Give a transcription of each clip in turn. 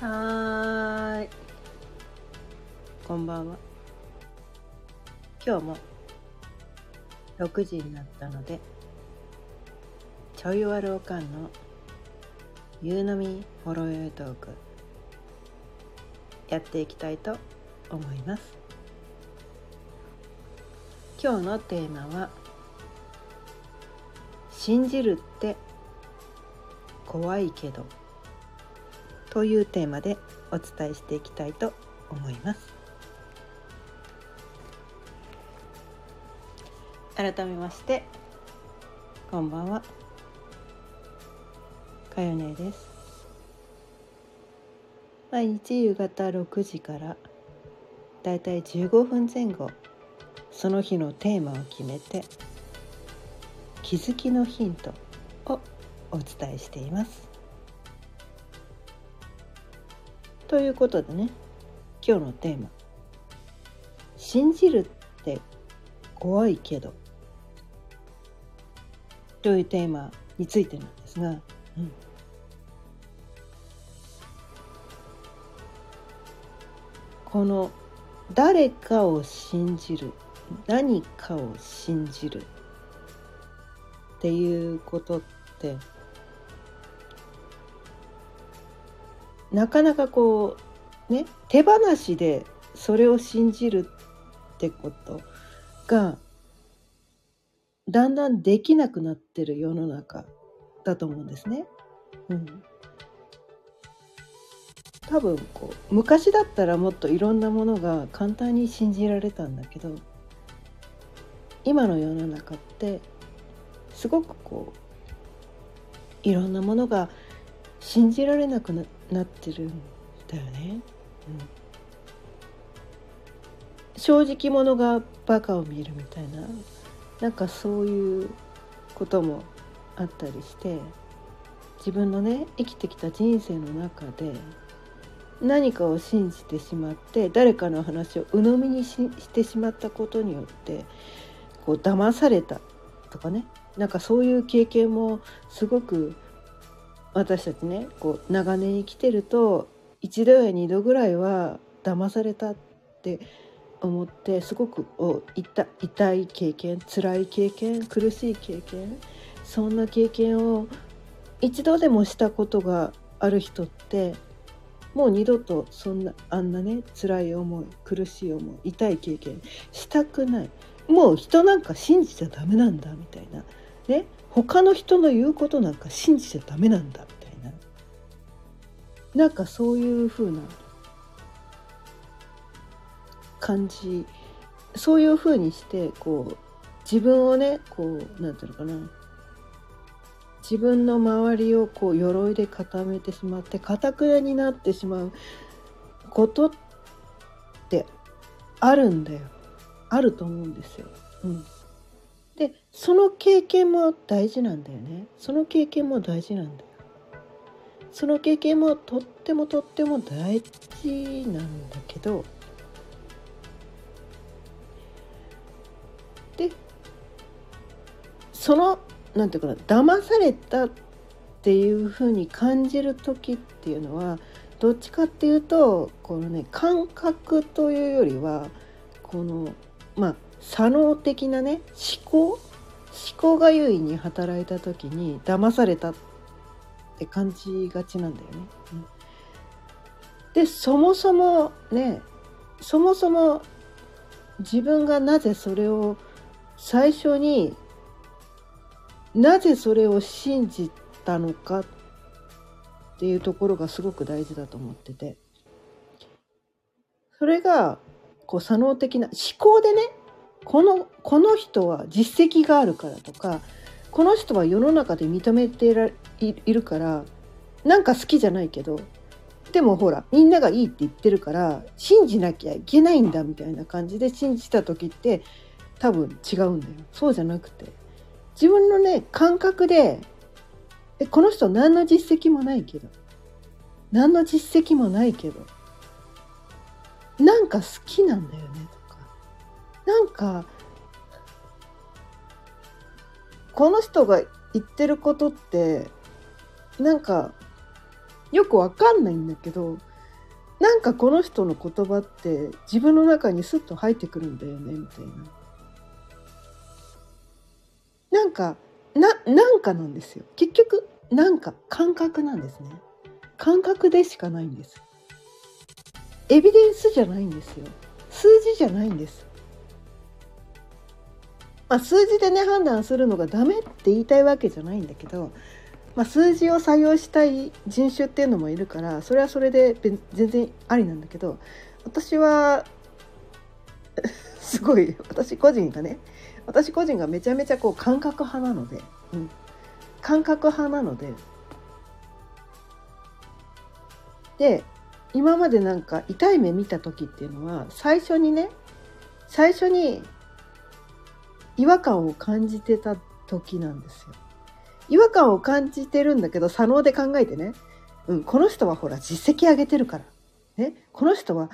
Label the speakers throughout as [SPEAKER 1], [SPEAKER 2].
[SPEAKER 1] はーい。こんばんは。今日も6時になったので、ちょいわるおかんの夕飲みほろよいトークやっていきたいと思います。今日のテーマは信じるって怖いけどというテーマでお伝えしていきたいと思います。改めましてこんばんは。かよねです。毎日夕方6時からだいたい15分前後その日のテーマを決めて気づきのヒントをお伝えしています。ということでね今日のテーマ「信じるって怖いけど」というテーマについてなんですが、うん、この誰かを信じる何かを信じるっていうことってなかなかこうね手放しでそれを信じるってことがだんだんできなくなってる世の中だと思うんですね。うん、多分こう昔だったらもっといろんなものが簡単に信じられたんだけど今の世の中ってすごくこういろんなものが信じられなくななってるんだよね。うん、正直者がバカを見るみたいななんかそういうこともあったりして自分のね生きてきた人生の中で何かを信じてしまって誰かの話を鵜呑みにししてしまったことによってこう騙されたとかねなんかそういう経験もすごく私たちねこう長年生きてると一度や二度ぐらいは騙されたって思ってすごくお痛痛い経験辛い経験苦しい経験そんな経験を一度でもしたことがある人ってもう二度とそんなあんなね辛い思い苦しい思い痛い経験したくない。もう人なんか信じちゃダメなんだみたいな。ね。他の人の言うことなんか信じちゃダメなんだみたいな。なんかそういう風な感じ。そういう風にしてこう自分をねこうなんていうのかな。自分の周りをこう鎧で固めてしまって堅くなになってしまうことってあるんだよ。あると思うんですよ。うん、でその経験も大事なんだよねその経験も大事なんだよ。その経験もとってもとっても大事なんだけどでそのなんていうかな騙されたっていうふうに感じる時っていうのはどっちかっていうとこのね感覚というよりはこのまあ左脳的なね思考？思考が優位に働いた時に騙されたって感じがちなんだよね。でそもそもねそもそも自分がなぜそれを最初になぜそれを信じたのかっていうところがすごく大事だと思ってて。それがこう左脳的な思考でねこのこの人は実績があるからとかこの人は世の中で認めてらいるからなんか好きじゃないけどでもほらみんながいいって言ってるから信じなきゃいけないんだみたいな感じで信じた時って多分違うんだよ。そうじゃなくて自分のね感覚でえこの人何の実績もないけど何の実績もないけどなんか好きなんだよね。なんかこの人が言ってることってなんかよくわかんないんだけどなんかこの人の言葉って自分の中にスッと入ってくるんだよねみたいな。なんかななんかなんですよ。結局なんか感覚なんですね。感覚でしかないんです。エビデンスじゃないんですよ。数字じゃないんです。まあ数字でね判断するのがダメって言いたいわけじゃないんだけどまあ、数字を採用したい人種っていうのもいるからそれはそれで全然ありなんだけど私は すごい私個人がね私個人がめちゃめちゃこう感覚派なので、うん、感覚派なのでで今までなんか痛い目見た時っていうのは最初にね最初に違和感を感じてた時なんですよ。違和感を感じてるんだけど左脳で考えてね、うん、この人はほら実績上げてるから、ね、この人は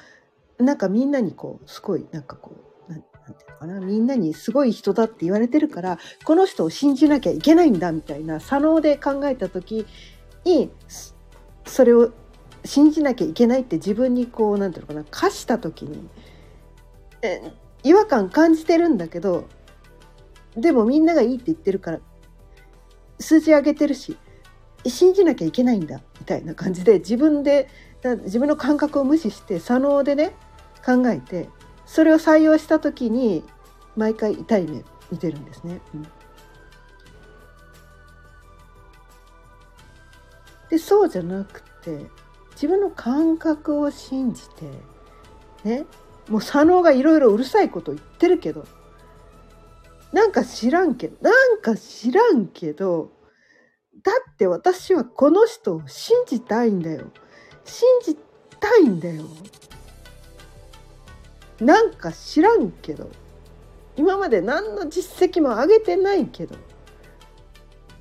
[SPEAKER 1] なんかみんなにこうすごいなんかこうなんていうのかな。みんなにすごい人だって言われてるからこの人を信じなきゃいけないんだみたいな。左脳で考えた時にそれを信じなきゃいけないって自分にこうなんていうのかな。課した時にえ違和感感じてるんだけどでもみんながいいって言ってるから数字上げてるし信じなきゃいけないんだみたいな感じで自分で自分の感覚を無視して左脳でね考えてそれを採用した時に毎回痛い目見てるんですね。うん、でそうじゃなくて自分の感覚を信じてねもう左脳がいろいろうるさいこと言ってるけどなんか知らんけど、なんか知らんけど、だって私はこの人を信じたいんだよ。信じたいんだよ。なんか知らんけど、今まで何の実績も上げてないけど、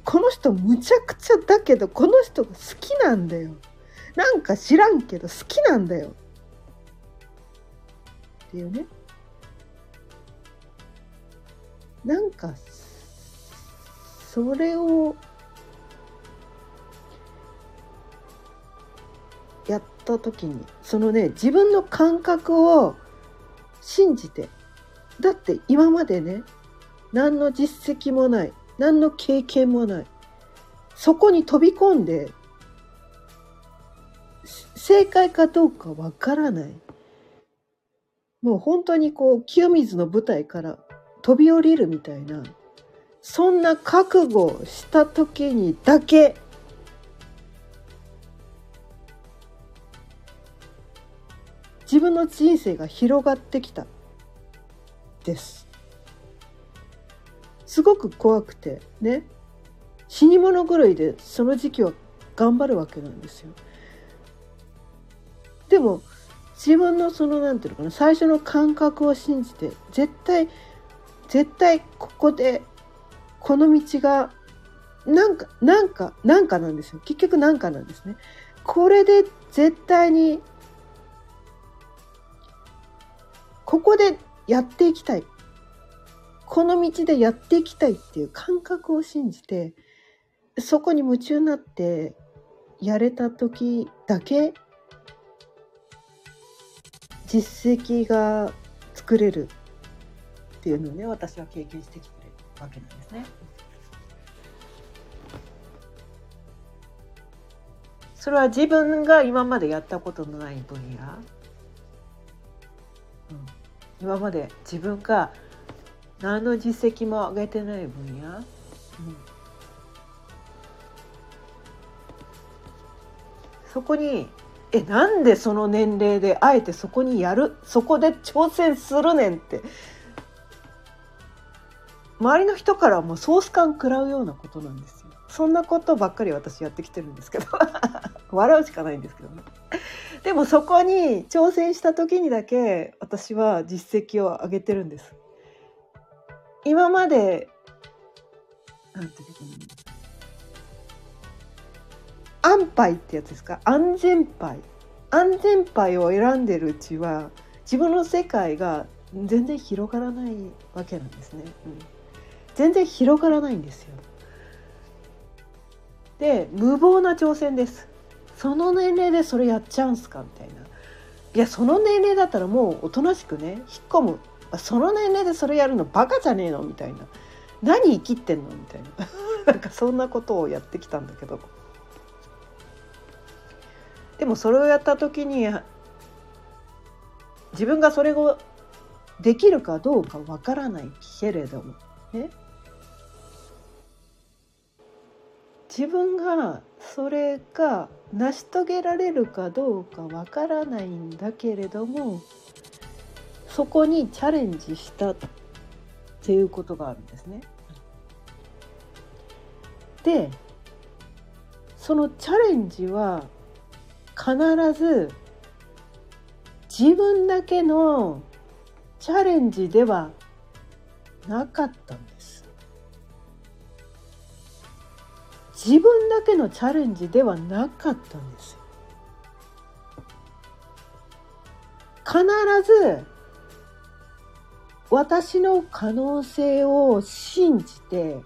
[SPEAKER 1] この人むちゃくちゃだけど、この人が好きなんだよ。なんか知らんけど好きなんだよ。っていうね。なんかそれをやった時にそのね自分の感覚を信じてだって今までね何の実績もない何の経験もないそこに飛び込んで正解かどうかわからない。もう本当にこう清水の舞台から飛び降りるみたいなそんな覚悟をした時にだけ自分の人生が広がってきた。です。すごく怖くてね。死に物狂いでその時期は頑張るわけなんですよ。でも自分のその何て言うのかな最初の感覚を信じて絶対絶対ここでこの道がなんかなんかなんかなんですよ。結局なんかなんですね。これで絶対にここでやっていきたい。この道でやっていきたいっていう感覚を信じてそこに夢中になってやれた時だけ実績が作れる。っていうのをね私は経験してきてるわけなんですね。それは自分が今までやったことのない分野、うん、今まで自分が何の実績も上げてない分野、うん、そこにえなんでその年齢であえてそこにやる？そこで挑戦するねんって周りの人からもソース感食らうようなことなんですよ。そんなことばっかり私やってきてるんですけど。笑うしかないんですけどね。でもそこに挑戦した時にだけ私は実績を上げてるんです。今までなんていうか安牌ってやつですか？安全牌。安全牌を選んでるうちは自分の世界が全然広がらないわけなんですね。うん。全然広がらないんですよ。で無謀な挑戦です。その年齢でそれやっちゃうんすかみたいな。いやその年齢だったらもうおとなしくね引っ込む。その年齢でそれやるのバカじゃねえのみたいな。何生きてんのみたいな。なんかそんなことをやってきたんだけど。でもそれをやった時に自分がそれをできるかどうかわからないけれどもね。自分がそれが成し遂げられるかどうかわからないんだけれどもそこにチャレンジしたっていうことがあるんですね。でそのチャレンジは必ず自分だけのチャレンジではなかったんです。自分だけのチャレンジではなかったんです。必ず私の可能性を信じて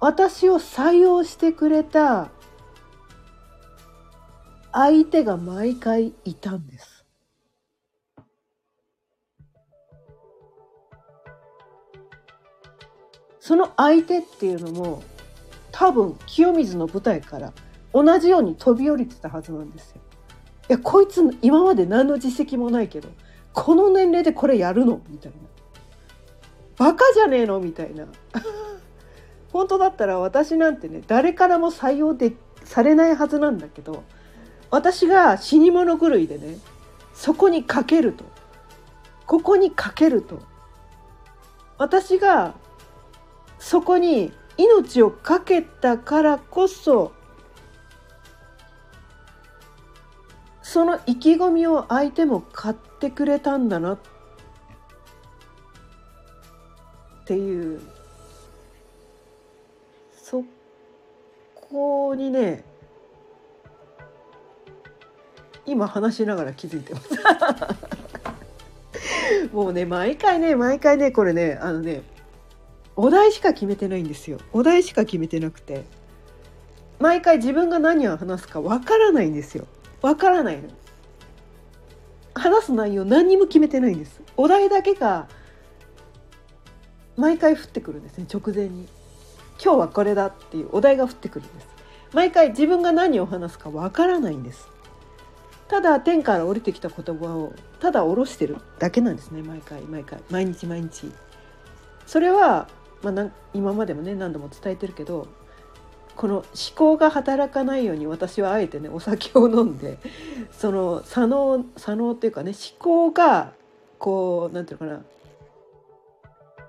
[SPEAKER 1] 私を採用してくれた相手が毎回いたんです。その相手っていうのも多分清水の舞台から同じように飛び降りてたはずなんですよ。いやこいつ今まで何の実績もないけどこの年齢でこれやるのみたいな。バカじゃねえのみたいな。本当だったら私なんてね誰からも採用でされないはずなんだけど私が死に物狂いでねそこにかけるとここにかけると私がそこに命を懸けたからこそその意気込みを相手も買ってくれたんだなっていう。そこにね今話しながら気づいてます。もうね毎回ね毎回ねこれねあのねお題しか決めてないんですよ。お題しか決めてなくて。毎回自分が何を話すかわからないんですよ。わからないの。話す内容何にも決めてないんです。お題だけが毎回降ってくるんですね。直前に。今日はこれだっていうお題が降ってくるんです。毎回自分が何を話すかわからないんです。ただ天から降りてきた言葉をただ下ろしてるだけなんですね。毎回毎回。毎日毎日。それは、まあ、今までもね何度も伝えてるけどこの思考が働かないように私はあえてねお酒を飲んでその左脳左脳っていうかね思考がこう何て言うのかな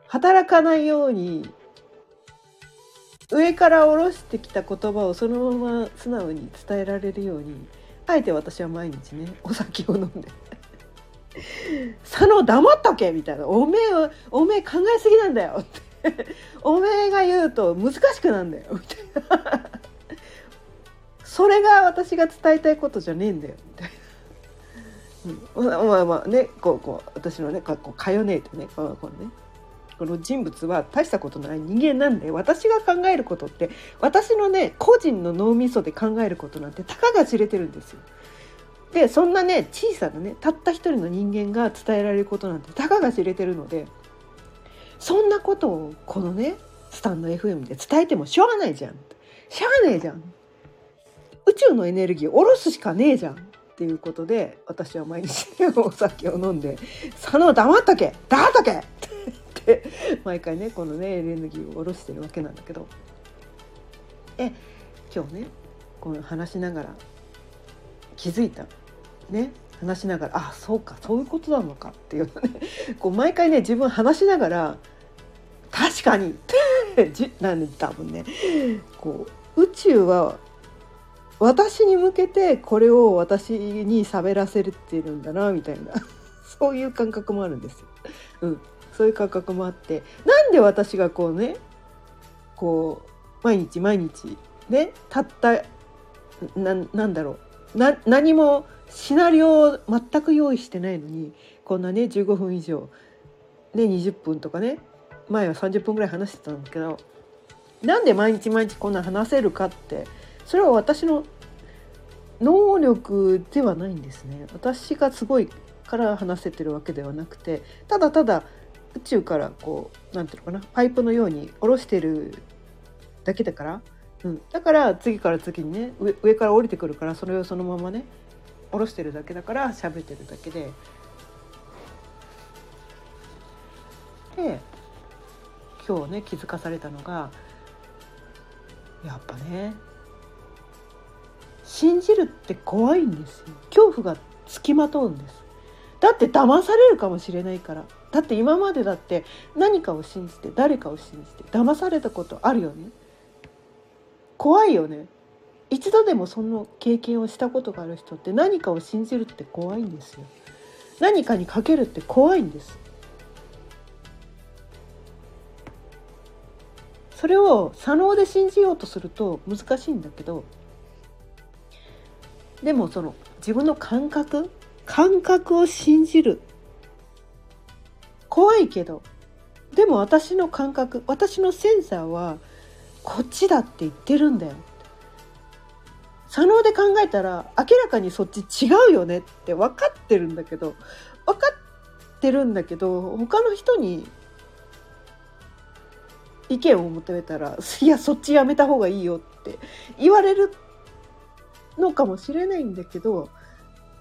[SPEAKER 1] 働かないように上から下ろしてきた言葉をそのまま素直に伝えられるようにあえて私は毎日ねお酒を飲んで「佐野黙っとけ!」みたいな「おめえおめえ考えすぎなんだよ」って「おめえが言うと難しくなんだよ」みたいなそれが私が伝えたいことじゃねえんだよ。みたいな、うん、まあまあねこうこう私のねこうかよねえとねこのこのね。この人物は大したことない人間なんで私が考えることって私のね個人の脳みそで考えることなんてたかが知れてるんですよ。でそんなね小さなねたった一人の人間が伝えられることなんてたかが知れてるのでそんなことをこのねスタンド FM で伝えてもしょうがないじゃん。しゃあねえじゃん。宇宙のエネルギーを下ろすしかねえじゃんっていうことで私は毎日お酒を飲んで「佐野黙っとけ黙っとけ!」って毎回ねこのねエネルギーを下ろしてるわけなんだけど。え今日ねこの話しながら気づいたね。話しながらあそうかそういうことなのかっていうね。こう毎回ね自分話しながら確かにじなんで多分ね。こう宇宙は私に向けてこれを私に喋らせるってるんだなみたいな。そういう感覚もあるんですよ。うん、そういう感覚もあって。なんで私がこうねこう毎日毎日ねたったななんだろう。な何もシナリオを全く用意してないのにこんなね15分以上ね20分とかね前は30分ぐらい話してたんだけどなんで毎日毎日こんな話せるかってそれは私の能力ではないんですね。私がすごいから話せてるわけではなくてただただ宇宙からこう何て言うのかなパイプのように下ろしてるだけだから、うん、だから次から次にね上上から降りてくるからそれをそのままね下ろしてるだけだから喋ってるだけで。で今日ね気づかされたのがやっぱね信じるって怖いんですよ。恐怖がつきまとうんです。だって騙されるかもしれないから。だって今までだって何かを信じて誰かを信じて騙されたことあるよね。怖いよね。一度でもその経験をしたことがある人って何かを信じるって怖いんですよ。何かにかけるって怖いんです。それを左脳で信じようとすると難しいんだけどでもその自分の感覚感覚を信じる。怖いけどでも私の感覚私のセンサーはこっちだって言ってるんだよ。左脳で考えたら明らかにそっち違うよねって分かってるんだけど分かってるんだけど他の人に意見を求めたら「いやそっちやめた方がいいよ」って言われるのかもしれないんだけど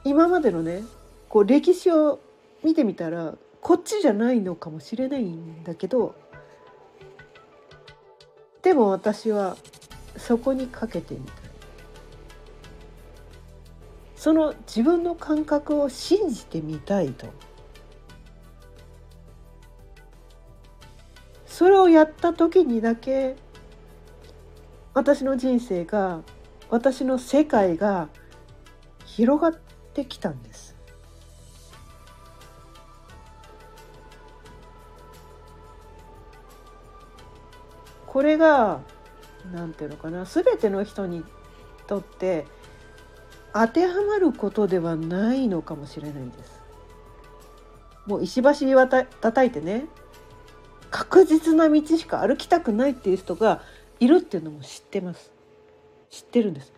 [SPEAKER 1] 今までのねこう歴史を見てみたらこっちじゃないのかもしれないんだけどでも私はそこにかけてみた。その自分の感覚を信じてみたいと。それをやった時にだけ私の人生が私の世界が広がってきたんです。これが何ていうのかな全ての人にとって当てはまることではないのかもしれないんです。もう石橋た叩いてね確実な道しか歩きたくないっていう人がいるっていうのも知ってます。知ってるんです。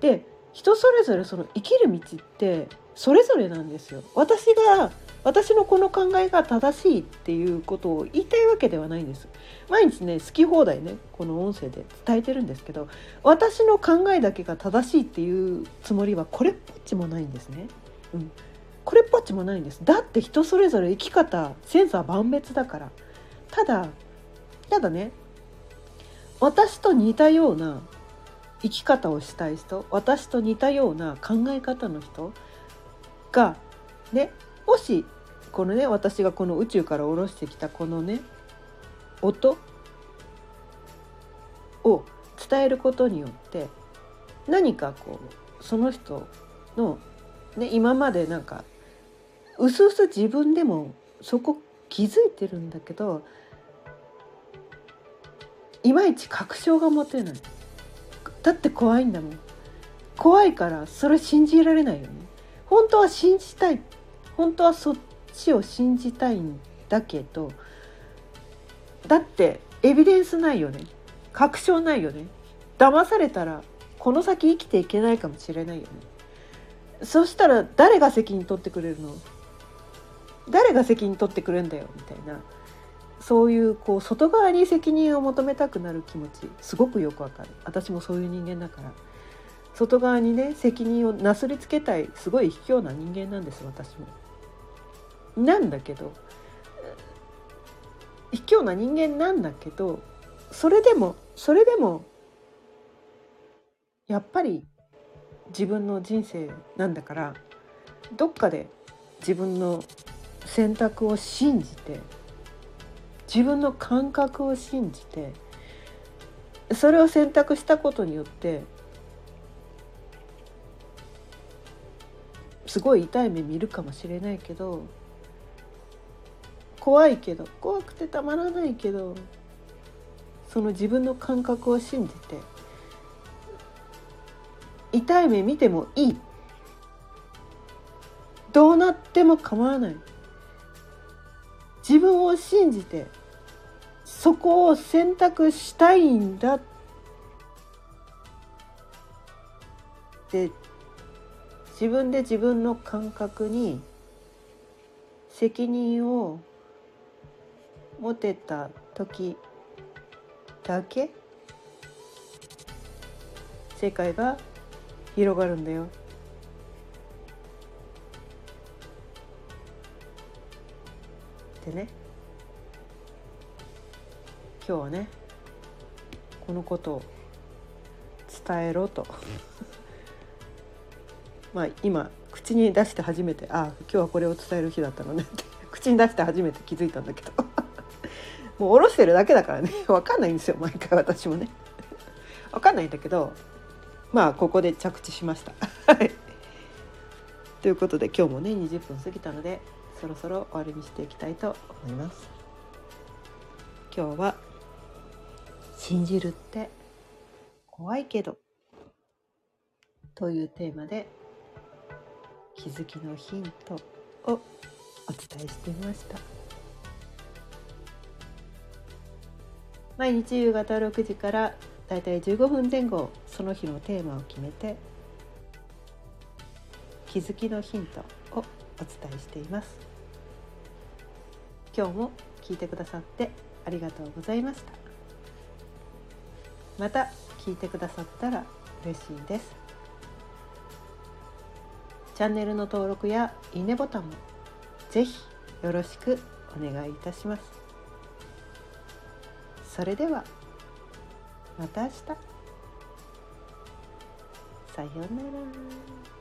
[SPEAKER 1] で人それぞれその生きる道ってそれぞれなんですよ。私が私のこの考えが正しいっていうことを言いたいわけではないんです。毎日ね好き放題ねこの音声で伝えてるんですけど私の考えだけが正しいっていうつもりはこれっぽっちもないんですね、うん、これっぽっちもないんです。だって人それぞれ生き方センサー万別だから。ただただね私と似たような生き方をしたい人私と似たような考え方の人がねもしこのね私がこの宇宙から下ろしてきたこのね音を伝えることによって何かこうその人の、ね、今までなんかうすうす自分でもそこ気づいてるんだけどいまいち確証が持てない。だって怖いんだもん。怖いからそれ信じられないよね。本当は信じたい。本当はそっちを信じたいんだけどだってエビデンスないよね。確証ないよね。騙されたらこの先生きていけないかもしれないよね。そしたら誰が責任取ってくれるの？誰が責任取ってくれるんだよ？みたいな。そういうこう外側に責任を求めたくなる気持ち。すごくよくわかる。私もそういう人間だから。外側にね責任をなすりつけたいすごい卑怯な人間なんです私も。なんだけど卑怯な人間なんだけどそれでもそれでもやっぱり自分の人生なんだからどっかで自分の選択を信じて自分の感覚を信じてそれを選択したことによってすごい痛い目見るかもしれないけど怖いけど怖くてたまらないけどその自分の感覚を信じて痛い目見てもいい。どうなっても構わない。自分を信じてそこを選択したいんだ。で自分で自分の感覚に責任を持てた時だけ世界が広がるんだよ。でね今日はねこのことを伝えろと。まあ今口に出して初めてああ今日はこれを伝える日だったのねって。口に出して初めて気づいたんだけど。もう下ろしてるだけだからね。分かんないんですよ毎回。私もね。分かんないんだけどまあここで着地しました。ということで今日もね20分過ぎたのでそろそろ終わりにしていきたいと思います。今日は信じるって怖いけどというテーマで気づきのヒントをお伝えしてみました。毎日夕方6時からだいたい15分前後その日のテーマを決めて気づきのヒントをお伝えしています。今日も聞いてくださってありがとうございました。また聞いてくださったら嬉しいです。チャンネルの登録やいいねボタンもぜひよろしくお願いいたします。それではまた明日さようなら。